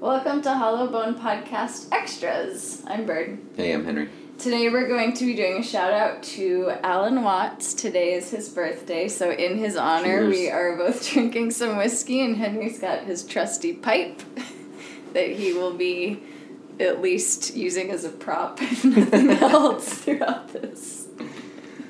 Welcome to Hollow Bone Podcast Extras. I'm Bird. Hey, I'm Henry. Today we're going to be doing a shout out to Alan Watts. Today is his birthday, so in his honor, Cheers. we are both drinking some whiskey, and Henry's got his trusty pipe that he will be at least using as a prop, if nothing else, throughout this.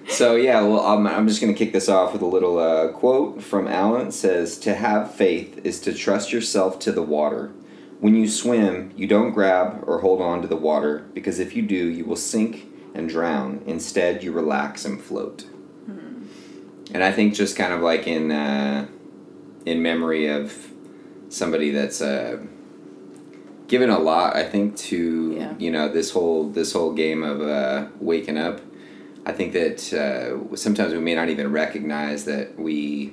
So yeah, well, I'm, I'm just gonna kick this off with a little uh, quote from Alan. It says, "To have faith is to trust yourself to the water. When you swim, you don't grab or hold on to the water because if you do, you will sink and drown. Instead, you relax and float." And I think just kind of like in uh, in memory of somebody that's uh, given a lot, I think to Yeah. you know this whole this whole game of uh, waking up. I think that uh, sometimes we may not even recognize that we,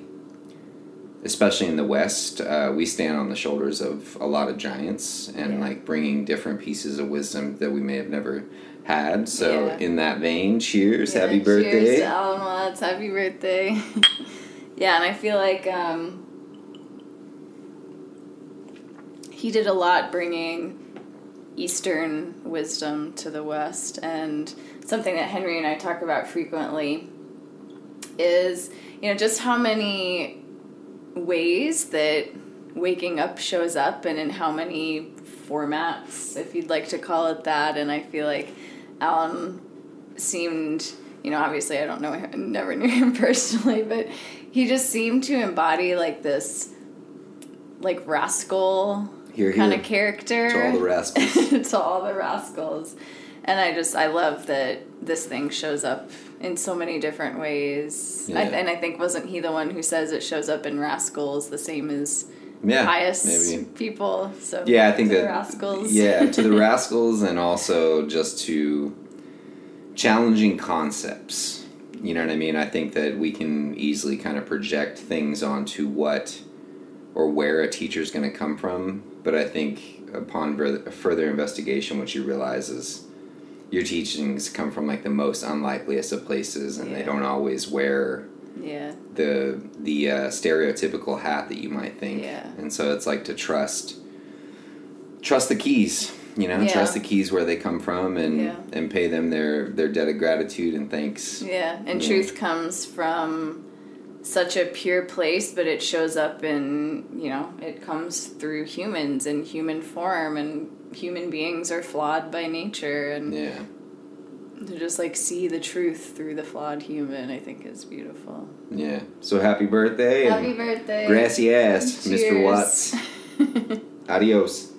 especially in the West, uh, we stand on the shoulders of a lot of giants and Yeah. like bringing different pieces of wisdom that we may have never had. So, Yeah. in that vein, cheers, Yeah, happy Cheers birthday. Alan Watts. Happy birthday. yeah, and I feel like um, he did a lot bringing Eastern wisdom to the West, and something that Henry and I talk about frequently is you know just how many ways that waking up shows up and in how many formats if you'd like to call it that. And i feel like alan seemed you know obviously i don't know him never knew him personally but he just seemed to embody like this like rascal Here, kind of character. To all the rascals. to all the rascals and i just i love that this thing shows up in so many different ways I, Yeah. and i think wasn't he the one who says it shows up in rascals the same as yeah, pious maybe. people so Yeah, I think that rascals Yeah, to the rascals, and also just to challenging concepts. You know what I mean? I think that we can easily kind of project things onto what or where a teacher's going to come from, but I think upon further- further investigation, what you realize is your teachings come from like the most unlikeliest of places, and they don't always wear yeah the the uh, stereotypical hat that you might think. Yeah. And so it's like to trust trust the keys, you know, Yeah. trust the keys where they come from and Yeah. and pay them their their debt of gratitude and thanks. yeah and Yeah. truth comes from such a pure place but it shows up in you know it comes through humans in human form and human beings are flawed by nature and Yeah. to just like see the truth through the flawed human i think is beautiful Yeah. So happy birthday happy birthday grassy ass, Mr. Watts. Adios.